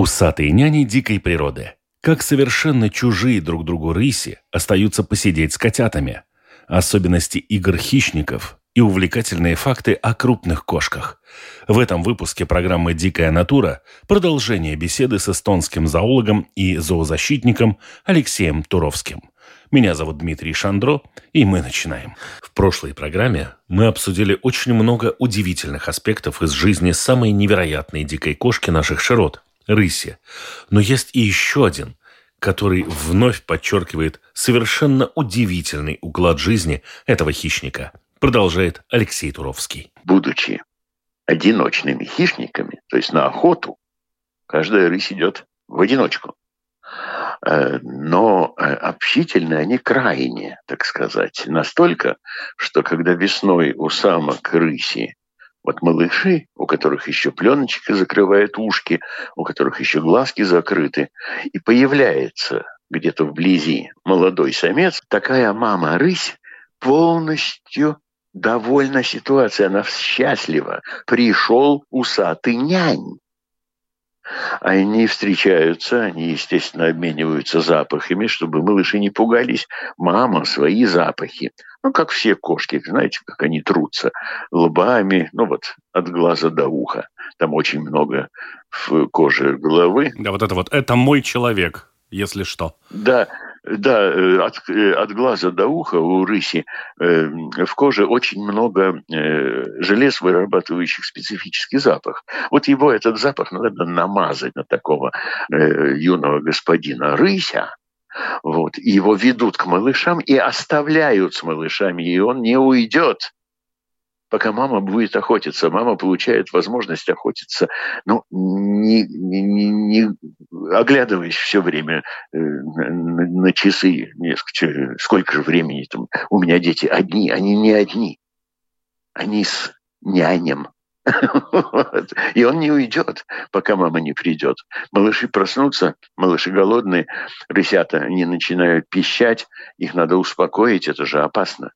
Усатые няни дикой природы. Как совершенно чужие друг другу рыси остаются посидеть с котятами. Особенности игр хищников и увлекательные факты о крупных кошках. В этом выпуске программы «Дикая натура» продолжение беседы с эстонским зоологом и зоозащитником Алексеем Туровским. Меня зовут Дмитрий Шандро, и мы начинаем. В прошлой программе мы обсудили очень много удивительных аспектов из жизни самой невероятной дикой кошки наших широт – рыси. Но есть и еще один, который вновь подчеркивает совершенно удивительный уклад жизни этого хищника, продолжает Алексей Туровский. Будучи одиночными хищниками, то есть на охоту, каждая рысь идет в одиночку. Э, но э, общительны они крайне, так сказать, настолько, что когда весной у самок рыси вот малыши, у которых еще пленочка закрывает ушки, у которых еще глазки закрыты, и появляется где-то вблизи молодой самец, такая мама-рысь полностью довольна ситуацией, она счастлива. Пришел усатый нянь. Они встречаются, они, естественно, обмениваются запахами, чтобы малыши не пугались. Мама свои запахи. Ну, как все кошки, знаете, как они трутся лбами, ну вот, от глаза до уха. Там очень много в коже головы. Да, вот это вот, это мой человек, если что. Да, да, э, от, э, от глаза до уха у рыси э, в коже очень много э, желез, вырабатывающих специфический запах. Вот его этот запах надо намазать на такого э, юного господина рыся. Вот, его ведут к малышам и оставляют с малышами, и он не уйдет пока мама будет охотиться. Мама получает возможность охотиться, ну, не, оглядываясь все время э, на, часы, сколько же времени там. У меня дети одни, они не одни. Они с нянем. И он не уйдет, пока мама не придет. Малыши проснутся, малыши голодные, рысята, они начинают пищать, их надо успокоить, это же опасно.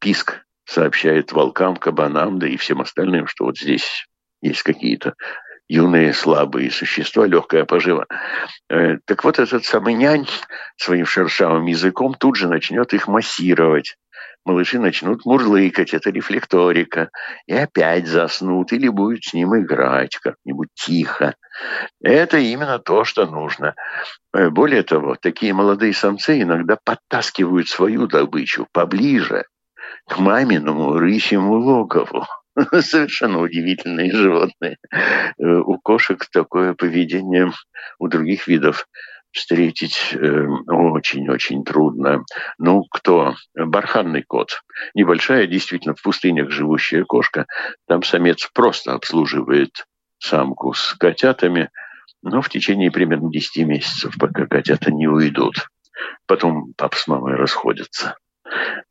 Писк сообщает волкам, кабанам, да и всем остальным, что вот здесь есть какие-то юные слабые существа, легкая пожива. Э, так вот этот самый нянь своим шершавым языком тут же начнет их массировать. Малыши начнут мурлыкать, это рефлекторика, и опять заснут или будут с ним играть как-нибудь тихо. Это именно то, что нужно. Э, более того, такие молодые самцы иногда подтаскивают свою добычу поближе – к маминому рысьему логову. Совершенно удивительные животные. Э, у кошек такое поведение у других видов встретить э, очень-очень трудно. Ну, кто? Барханный кот. Небольшая, действительно, в пустынях живущая кошка. Там самец просто обслуживает самку с котятами, но в течение примерно 10 месяцев, пока котята не уйдут. Потом пап с мамой расходятся.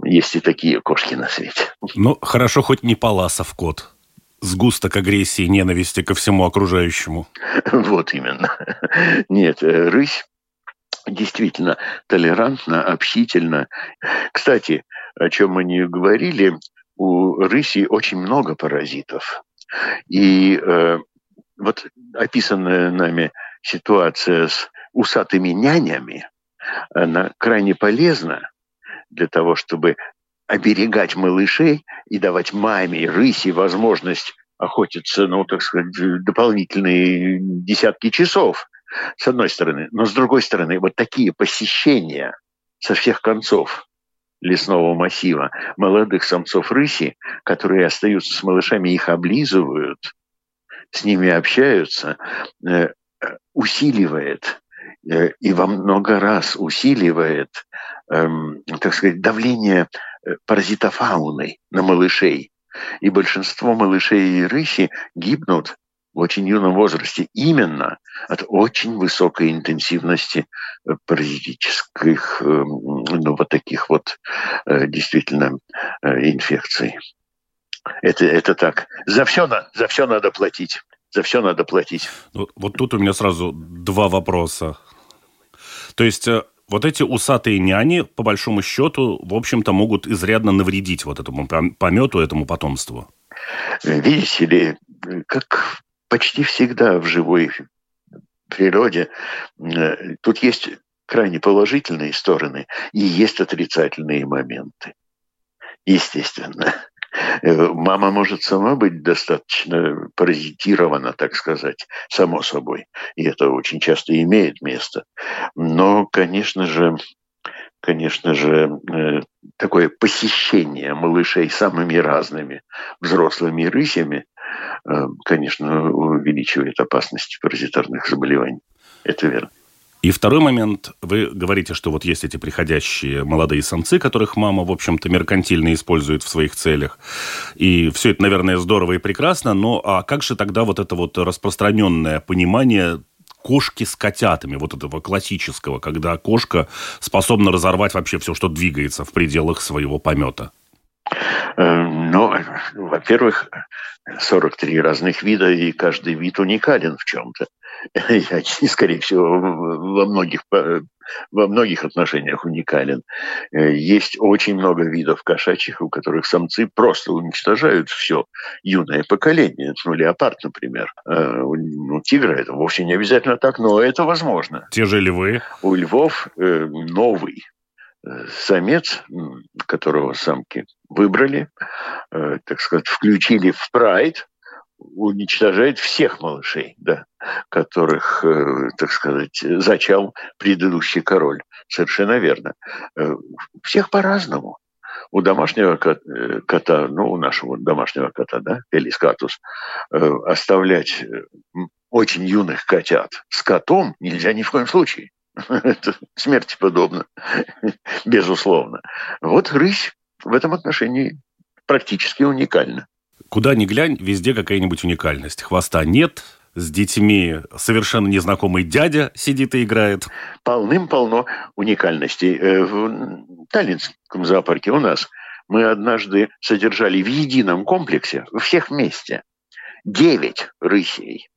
Есть и такие кошки на свете. Ну, хорошо, хоть не Паласов кот. Сгусток агрессии и ненависти ко всему окружающему. Вот именно. Нет, э, рысь действительно толерантна, общительна. Кстати, о чем мы не говорили, у рыси очень много паразитов. И э, вот описанная нами ситуация с усатыми нянями, она крайне полезна, для того, чтобы оберегать малышей и давать маме и рыси возможность охотиться, ну, так сказать, дополнительные десятки часов, с одной стороны. Но с другой стороны, вот такие посещения со всех концов лесного массива молодых самцов рыси, которые остаются с малышами, их облизывают, с ними общаются, э, усиливает э, и во много раз усиливает эм, так сказать, давление э, паразитофауны на малышей. И большинство малышей и рыси гибнут в очень юном возрасте именно от очень высокой интенсивности э, паразитических, ну, вот таких вот действительно инфекций. Это, это так. За все, за все надо платить. За все надо платить. Вот, вот тут у меня сразу два вопроса. То есть вот эти усатые няни, по большому счету, в общем-то, могут изрядно навредить вот этому помету, этому потомству. Видите ли, как почти всегда в живой природе, э, тут есть крайне положительные стороны и есть отрицательные моменты. Естественно. Э, мама может сама быть достаточно паразитирована, так сказать, само собой. И это очень часто имеет место. Но, конечно же, конечно же, э, такое посещение малышей самыми разными взрослыми рысями, э, конечно, увеличивает опасность паразитарных заболеваний. Это верно. И второй момент, вы говорите, что вот есть эти приходящие молодые самцы, которых мама, в общем-то, меркантильно использует в своих целях. И все это, наверное, здорово и прекрасно, но а как же тогда вот это вот распространенное понимание кошки с котятами, вот этого классического, когда кошка способна разорвать вообще все, что двигается в пределах своего помета? Ну, во-первых, 43 разных вида, и каждый вид уникален в чем-то. И, скорее всего, во многих, во многих отношениях уникален. Э, есть очень много видов кошачьих, у которых самцы просто уничтожают все юное поколение. Ну, леопард, например. Э, ну, тигра это вовсе не обязательно так, но это возможно. Те же львы? У львов э, новый самец, которого самки выбрали, так сказать, включили в прайд, уничтожает всех малышей, да, которых, э, так сказать, зачал предыдущий король. Совершенно верно. Э, всех по-разному. У домашнего кота, ну, у нашего домашнего кота, да, Элискатус, оставлять очень юных котят с котом нельзя ни в коем случае. Это смерти подобно, безусловно. Вот рысь в этом отношении практически уникальна. Куда ни глянь, везде какая-нибудь уникальность. Хвоста нет, с детьми совершенно незнакомый дядя сидит и играет. Полным-полно уникальностей. Э, в Таллинском зоопарке у нас мы однажды содержали в едином комплексе, всех вместе, девять рысей.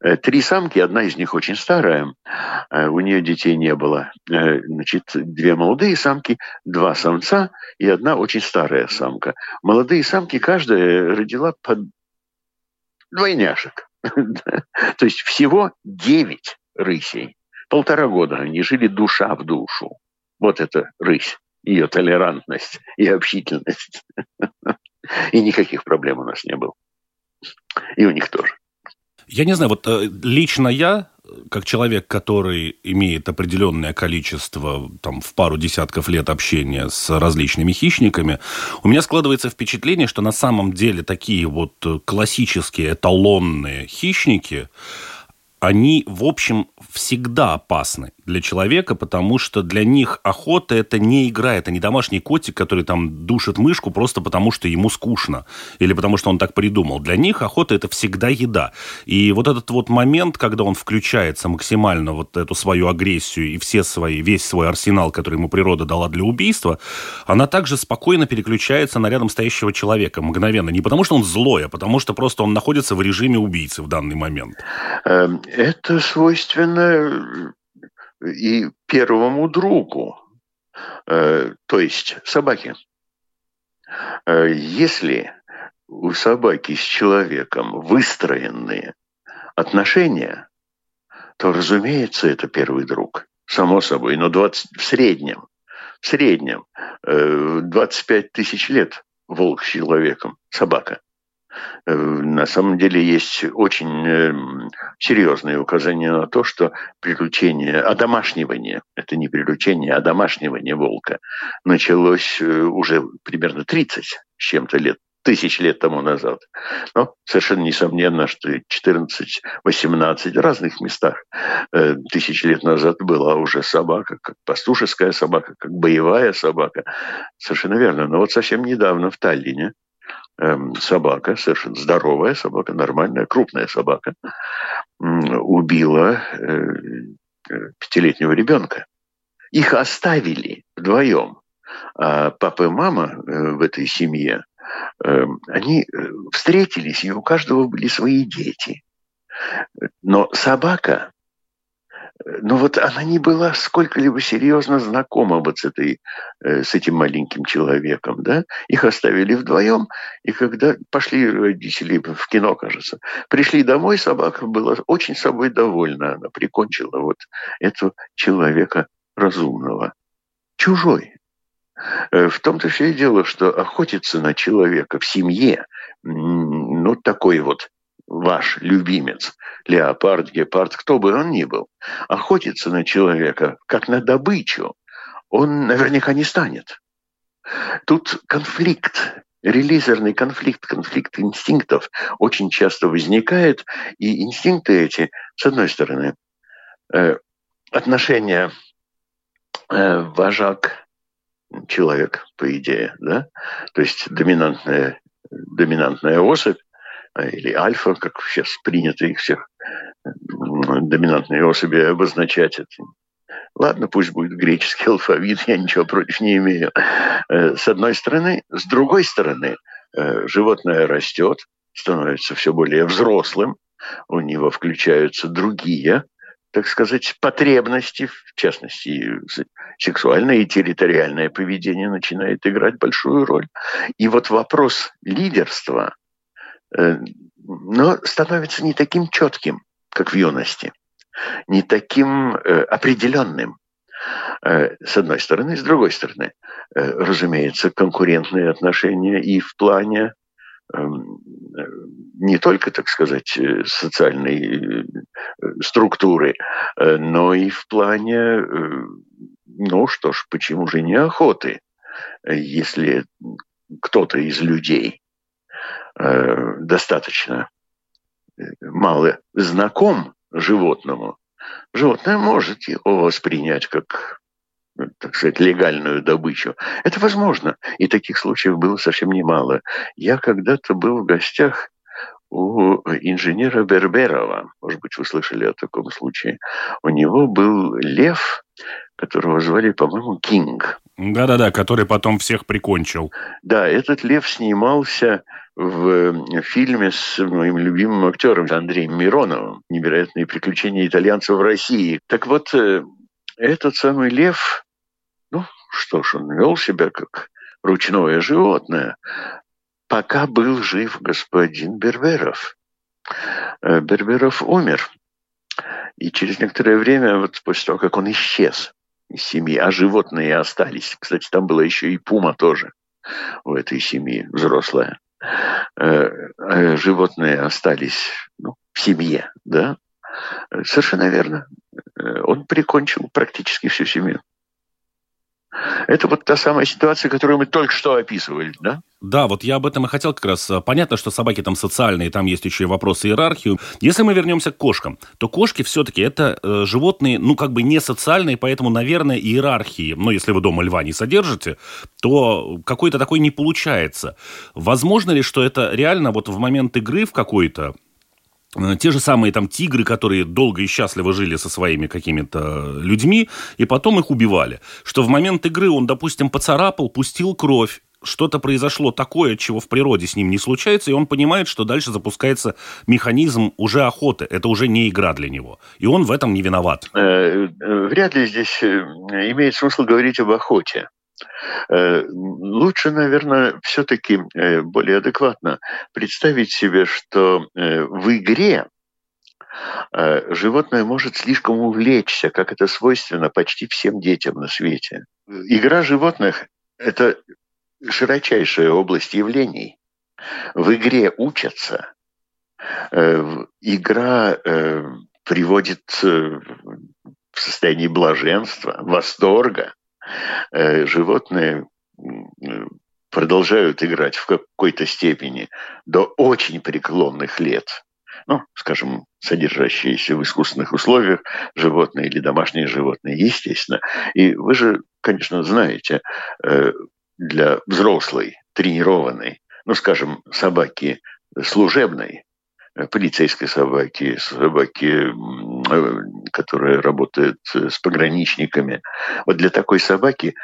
Э, три самки, одна из них очень старая, э, у нее детей не было. Э, значит, две молодые самки, два самца и одна очень старая самка. Молодые самки каждая родила под двойняшек. То есть всего девять рысей. Полтора года они жили душа в душу. Вот это рысь, ее толерантность и общительность. И никаких проблем у нас не было. И у них тоже. Я не знаю, вот э, лично я, как человек, который имеет определенное количество, там, в пару десятков лет общения с различными хищниками, у меня складывается впечатление, что на самом деле такие вот классические эталонные хищники, они, в общем, всегда опасны для человека, потому что для них охота это не игра, это не домашний котик, который там душит мышку просто потому, что ему скучно или потому, что он так придумал. Для них охота это всегда еда. И вот этот вот момент, когда он включается максимально вот эту свою агрессию и все свои, весь свой арсенал, который ему природа дала для убийства, она также спокойно переключается на рядом стоящего человека мгновенно. Не потому, что он злой, а потому, что просто он находится в режиме убийцы в данный момент. Эм, это свойственно и первому другу, э, то есть собаке. Э, если у собаки с человеком выстроенные отношения, то, разумеется, это первый друг. Само собой, но 20, в среднем, в среднем 25 э, тысяч лет волк с человеком, собака – на самом деле есть очень эм, серьезные указания на то, что приручение, одомашнивание, это не приручение, а домашнивание волка началось э, уже примерно 30 с чем-то лет тысяч лет тому назад. Но совершенно несомненно, что 14-18 разных местах э, тысяч лет назад была уже собака, как пастушеская собака, как боевая собака. Совершенно верно. Но вот совсем недавно в Таллине эм, собака, совершенно здоровая собака, нормальная, крупная собака, убила э, пятилетнего ребенка. Их оставили вдвоем. А папа и мама в этой семье, эм, они встретились, и у каждого были свои дети. Но собака но вот она не была сколько-либо серьезно знакома вот с, этой, э, с этим маленьким человеком, да? Их оставили вдвоем, и когда пошли родители в кино, кажется, пришли домой, собака была очень собой довольна, она прикончила вот этого человека разумного. Чужой. Э, в том-то все и дело, что охотиться на человека в семье, ну, такой вот ваш любимец, леопард, гепард, кто бы он ни был, охотится на человека, как на добычу, он наверняка не станет. Тут конфликт, релизерный конфликт, конфликт инстинктов очень часто возникает, и инстинкты эти, с одной стороны, э, отношения э, вожак человек, по идее, да, то есть доминантная, доминантная особь, или альфа, как сейчас принято их всех доминантные особи обозначать. Это. Ладно, пусть будет греческий алфавит, я ничего против не имею. Э, с одной стороны. С другой стороны, э, животное растет, становится все более взрослым, у него включаются другие, так сказать, потребности, в частности, сексуальное и территориальное поведение начинает играть большую роль. И вот вопрос лидерства – Э, но становится не таким четким, как в юности, не таким э, определенным. Э, с одной стороны, с другой стороны, разумеется, конкурентные отношения и в плане эм, не только, так сказать, социальной структуры, но и в плане, ну что ж, почему же не охоты, если кто-то из людей Э, достаточно э, мало знаком животному, животное может его воспринять как ну, так сказать, легальную добычу. Это возможно. И таких случаев было совсем немало. Я когда-то был в гостях у инженера Берберова. Может быть, вы слышали о таком случае. У него был лев, которого звали, по-моему, Кинг. Да-да-да, который потом всех прикончил. Да, этот лев снимался в фильме с моим любимым актером Андреем Мироновым «Невероятные приключения итальянцев в России». Так вот, э, этот самый лев, ну что ж, он вел себя как ручное животное, пока был жив господин Берберов. Э, Берберов умер. И через некоторое время, вот после того, как он исчез из семьи, а животные остались. Кстати, там была еще и пума тоже у этой семьи, взрослая. Э, э, животные остались ну, в семье, да, совершенно верно. Э, он прикончил практически всю семью. Это вот та самая ситуация, которую мы только что описывали, да? Да, вот я об этом и хотел как раз. Понятно, что собаки там социальные, там есть еще и вопросы иерархии. Если мы вернемся к кошкам, то кошки все-таки это э, животные, ну, как бы не социальные, поэтому, наверное, иерархии, ну, если вы дома льва не содержите, то какой-то такой не получается. Возможно ли, что это реально вот в момент игры в какой-то, Э, те же самые там тигры, которые долго и счастливо жили со своими какими-то людьми, и потом их убивали. Что в момент игры он, допустим, поцарапал, пустил кровь, что-то произошло такое, чего в природе с ним не случается, и он понимает, что дальше запускается механизм уже охоты. Это уже не игра для него. И он в этом не виноват. Э, э, вряд ли здесь имеет смысл говорить об охоте. Э, лучше, наверное, все-таки э, более адекватно представить себе, что э, в игре животное может слишком увлечься, как это свойственно почти всем детям на свете. Игра животных – это широчайшая область явлений. В игре учатся. Игра приводит в состояние блаженства, восторга. Э, животные продолжают играть в какой-то степени до очень преклонных лет. Ну, скажем, содержащиеся в искусственных условиях животные или домашние животные, естественно. И вы же, конечно, знаете, э, для взрослой, тренированной ну, скажем, собаки служебной, полицейской собаки, собаки, э, которая работает с пограничниками. Вот для такой собаки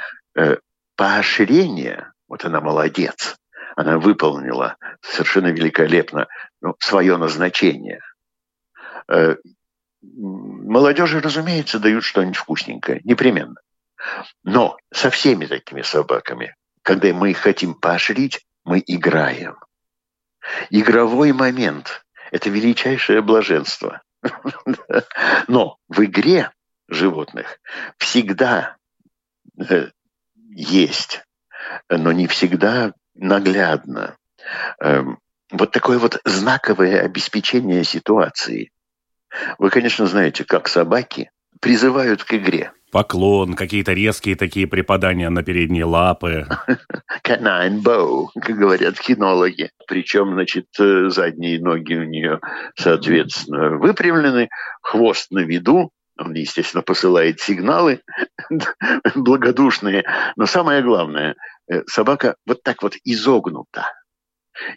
поощрение, вот она молодец, она выполнила совершенно великолепно ну, свое назначение. Молодежи, разумеется, дают что-нибудь вкусненькое, непременно. Но со всеми такими собаками, когда мы их хотим поощрить, мы играем. Игровой момент – это величайшее блаженство. Но в игре животных всегда э, есть, но не всегда наглядно. Эм, вот такое вот знаковое обеспечение ситуации. Вы, конечно, знаете, как собаки призывают к игре – Поклон, какие-то резкие такие припадания на передние лапы. Canine bow, как говорят кинологи. Причем, значит, э, задние ноги у нее, соответственно, выпрямлены, хвост на виду, он, естественно, посылает сигналы благодушные. Но самое главное, э, собака вот так вот изогнута.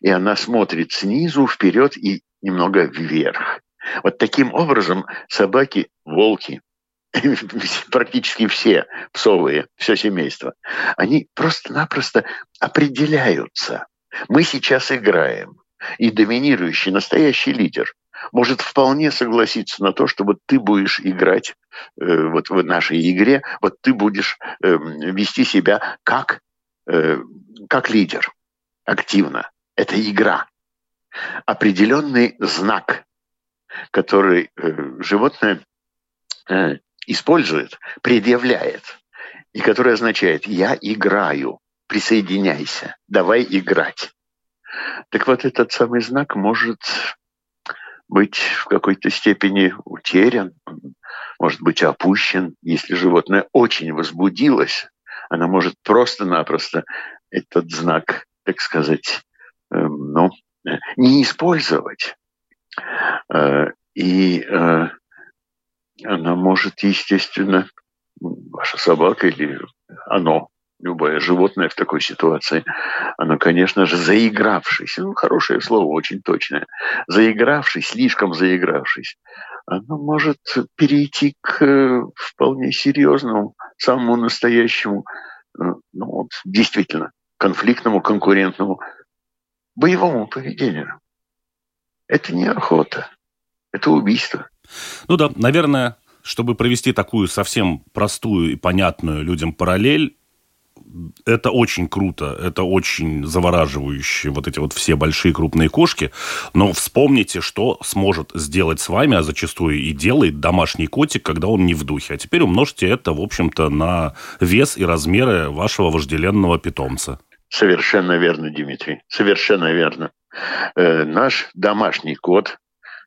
И она смотрит снизу вперед и немного вверх. Вот таким образом собаки, волки, практически все псовые, все семейство, они просто-напросто определяются. Мы сейчас играем, и доминирующий, настоящий лидер может вполне согласиться на то, что вот ты будешь играть э, вот в нашей игре, вот ты будешь э, вести себя как, э, как лидер, активно. Это игра. Определенный знак, который э, животное э, использует, предъявляет, и который означает «я играю, присоединяйся, давай играть». Так вот, этот самый знак может быть в какой-то степени утерян, может быть опущен, если животное очень возбудилось, она может просто-напросто этот знак, так сказать, эм, ну, не использовать. Э, и э, она может, естественно, ваша собака или оно, любое животное в такой ситуации, оно, конечно же, заигравшись, ну, хорошее слово, очень точное, заигравшись, слишком заигравшись, оно может перейти к э, вполне серьезному, самому настоящему, э, ну, вот, действительно, конфликтному, конкурентному, боевому поведению. Это не охота, это убийство. Ну да, наверное, чтобы провести такую совсем простую и понятную людям параллель, это очень круто, это очень завораживающе, вот эти вот все большие крупные кошки. Но вспомните, что сможет сделать с вами, а зачастую и делает домашний котик, когда он не в духе. А теперь умножьте это, в общем-то, на вес и размеры вашего вожделенного питомца. Совершенно верно, Дмитрий, совершенно верно. Э, наш домашний кот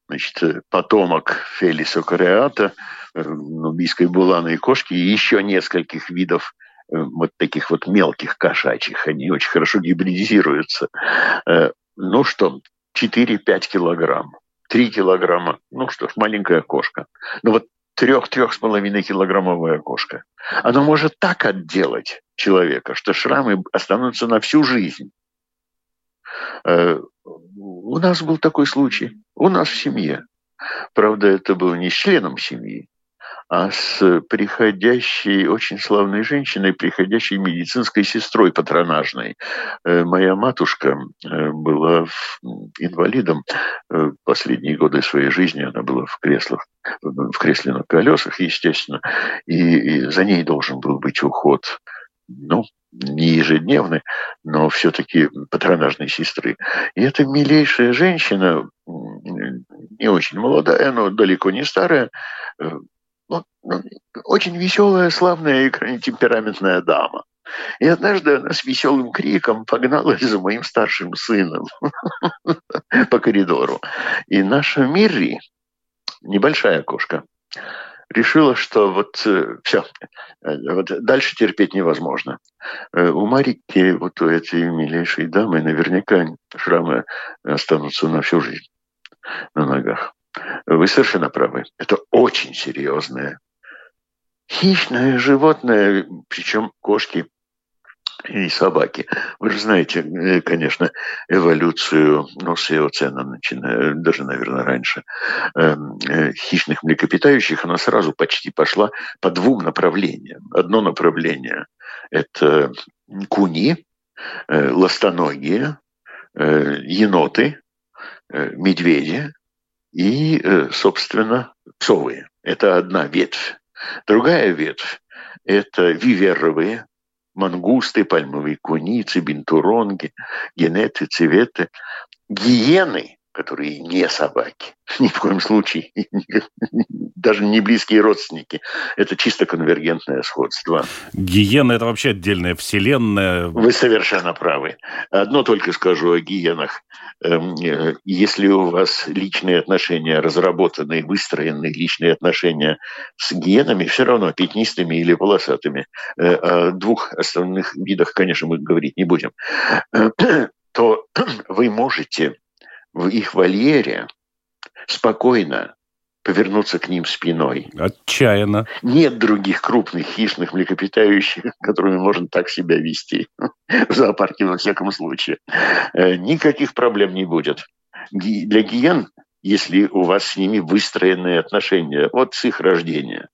значит, э, потомок Фелиса Кореата, э, нубийской буланы и кошки, и еще нескольких видов э, вот таких вот мелких кошачьих. Они очень хорошо гибридизируются. Ну что, 4-5 килограмм. 3 килограмма. Ну что ж, маленькая кошка. Ну вот трех-трех с половиной килограммовая кошка. Она может так отделать человека, что шрамы останутся на всю жизнь. У нас был такой случай. У нас в семье. Правда, это было не с членом семьи, а с приходящей, очень славной женщиной, приходящей медицинской сестрой патронажной. Э, моя матушка э, была инвалидом э, последние годы своей жизни. Она была в креслах, в кресле на колесах, естественно. И, и за ней должен был быть уход ну, не ежедневной, но все-таки патронажной сестры. И эта милейшая женщина, не очень молодая, но далеко не старая, э, ну, ну, очень веселая, славная и крайне темпераментная дама. И однажды она с веселым криком погналась за моим старшим сыном по коридору. И наша Мирри, небольшая кошка, решила, что вот э, все, э, вот дальше терпеть невозможно. Э, у Марики, вот у этой милейшей дамы, наверняка шрамы останутся на всю жизнь на ногах. Вы совершенно правы. Это очень серьезное хищное животное, причем кошки и собаки. Вы же знаете, э, конечно, эволюцию, ну, с эоцена, начиная, даже, наверное, раньше, эм, э, хищных млекопитающих, она сразу почти пошла по двум направлениям. Одно направление – это куни, э, ластоногие, э, еноты, э, медведи и, э, собственно, псовые. Это одна ветвь. Другая ветвь – это виверовые, мангусты, пальмовые куницы, бинтуронги, генеты, цветы, гиены, которые не собаки, ни в коем случае, даже не близкие родственники. Это чисто конвергентное сходство. Гиена – это вообще отдельная вселенная. Вы совершенно правы. Одно только скажу о гиенах. Эм, э, если у вас личные отношения разработаны, выстроены личные отношения с гиенами, все равно пятнистыми или полосатыми, э, о двух основных видах, конечно, мы говорить не будем, э, то вы можете в их вольере спокойно повернуться к ним спиной. Отчаянно. Нет других крупных хищных млекопитающих, которыми можно так себя вести. В зоопарке, во всяком случае. Э, никаких проблем не будет. Для гиен, если у вас с ними выстроенные отношения, вот с их рождения,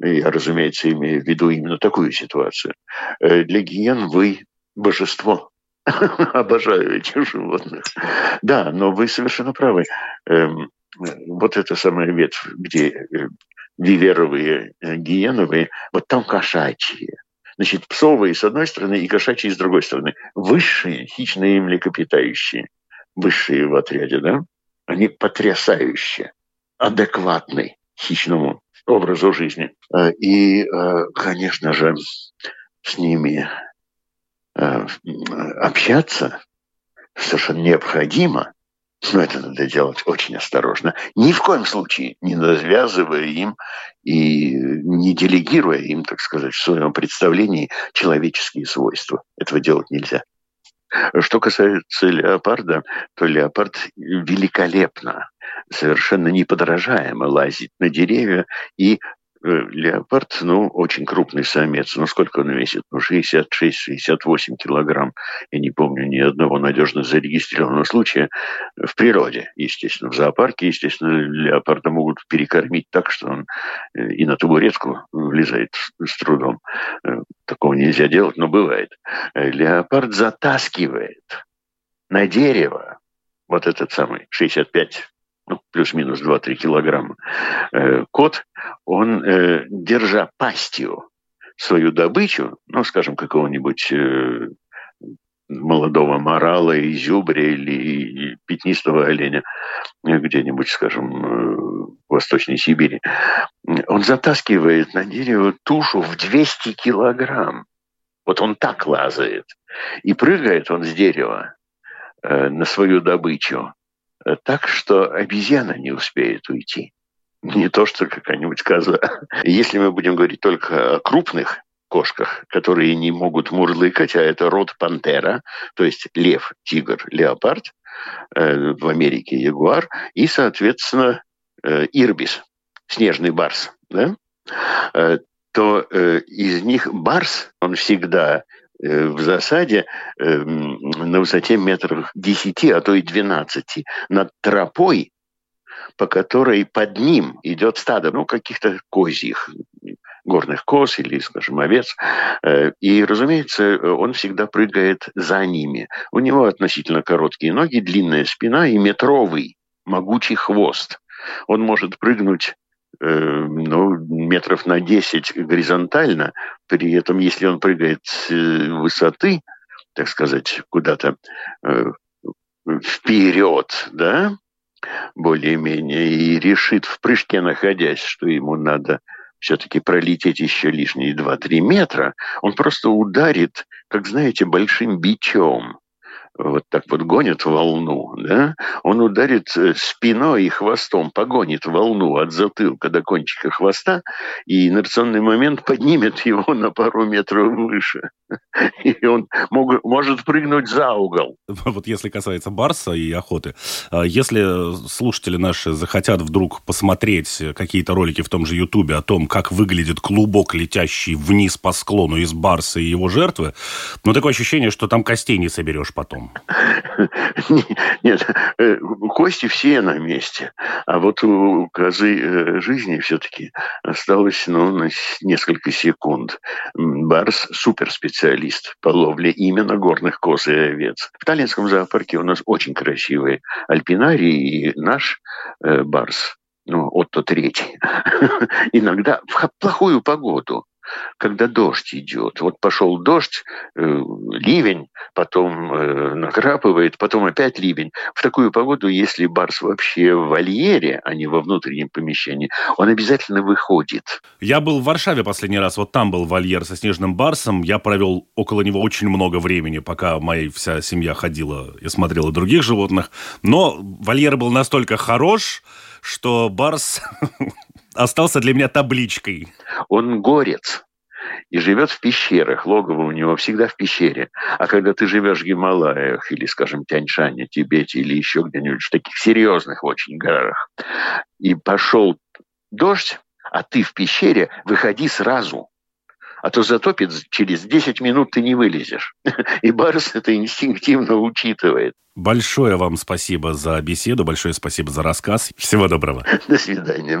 я, разумеется, имею в виду именно такую ситуацию, э, для гиен вы божество. Обожаю этих животных. Да, но вы совершенно правы. Эм, вот эта самая ветвь, где э, виверовые, э, гиеновые, вот там кошачьи. Значит, псовые с одной стороны и кошачьи с другой стороны. Высшие хищные млекопитающие, высшие в отряде, да, они потрясающие, адекватны хищному образу жизни. Э, и, конечно же, с ними общаться совершенно необходимо, но это надо делать очень осторожно. Ни в коем случае не навязывая им и не делегируя им, так сказать, в своем представлении человеческие свойства. Этого делать нельзя. Что касается леопарда, то леопард великолепно, совершенно неподражаемо лазит на деревья и Э, леопард, ну, очень крупный самец. Ну, сколько он весит? Ну, 66-68 килограмм. Я не помню ни одного надежно зарегистрированного случая в природе, естественно. В зоопарке, естественно, леопарда могут перекормить так, что он э, и на табуретку влезает с трудом. Э, такого нельзя делать, но бывает. Леопард затаскивает на дерево вот этот самый 65 ну, плюс-минус 2-3 килограмма, э, кот, он, э, держа пастью свою добычу, ну, скажем, какого-нибудь э, молодого морала, изюбря или пятнистого оленя где-нибудь, скажем, в Восточной Сибири, он затаскивает на дерево тушу в 200 килограмм. Вот он так лазает. И прыгает он с дерева на свою добычу Э, так, что обезьяна не успеет уйти. Не то, что какая-нибудь коза. Если мы будем говорить только о крупных кошках, которые не могут мурлыкать, а это род пантера, то есть лев, тигр, леопард, э, в Америке ягуар, и, соответственно, э, ирбис, снежный барс, да? э, то из них барс, он всегда в засаде э, на высоте метров 10, а то и 12, над тропой, по которой под ним идет стадо, ну, каких-то козьих, горных коз или, скажем, овец. Э, и, разумеется, он всегда прыгает за ними. У него относительно короткие ноги, длинная спина и метровый могучий хвост. Он может прыгнуть Э, ну, метров на 10 горизонтально. При этом, если он прыгает с э, высоты, так сказать, куда-то э, вперед, да, более-менее, и решит в прыжке, находясь, что ему надо все-таки пролететь еще лишние 2-3 метра, он просто ударит, как знаете, большим бичом вот так вот гонит волну, да, он ударит э, спиной и хвостом, погонит волну от затылка до кончика хвоста, и инерционный момент поднимет его на пару метров выше. И он мог, может прыгнуть за угол. Вот если касается Барса и охоты, а если слушатели наши захотят вдруг посмотреть какие-то ролики в том же Ютубе о том, как выглядит клубок, летящий вниз по склону из Барса и его жертвы, ну, такое ощущение, что там костей не соберешь потом. Нет, э, кости все на месте. А вот у козы э, жизни все-таки осталось ну, на несколько секунд. Барс – суперспециалист по ловле именно горных коз и овец. В Таллинском зоопарке у нас очень красивые альпинарии, и наш э, Барс ну, Отто Третий, иногда в плохую погоду когда дождь идет. Вот пошел дождь, э, ливень, потом э, накрапывает, потом опять ливень. В такую погоду, если барс вообще в вольере, а не во внутреннем помещении, он обязательно выходит. Я был в Варшаве последний раз, вот там был вольер со снежным барсом. Я провел около него очень много времени, пока моя вся семья ходила и смотрела других животных. Но вольер был настолько хорош, что барс остался для меня табличкой. Он горец и живет в пещерах. Логово у него всегда в пещере. А когда ты живешь в Гималаях или, скажем, Тяньшане, Тибете или еще где-нибудь в таких серьезных очень горах, и пошел дождь, а ты в пещере, выходи сразу. А то затопит, через 10 минут ты не вылезешь. И Барс это инстинктивно учитывает. Большое вам спасибо за беседу, большое спасибо за рассказ. Всего доброго. До свидания.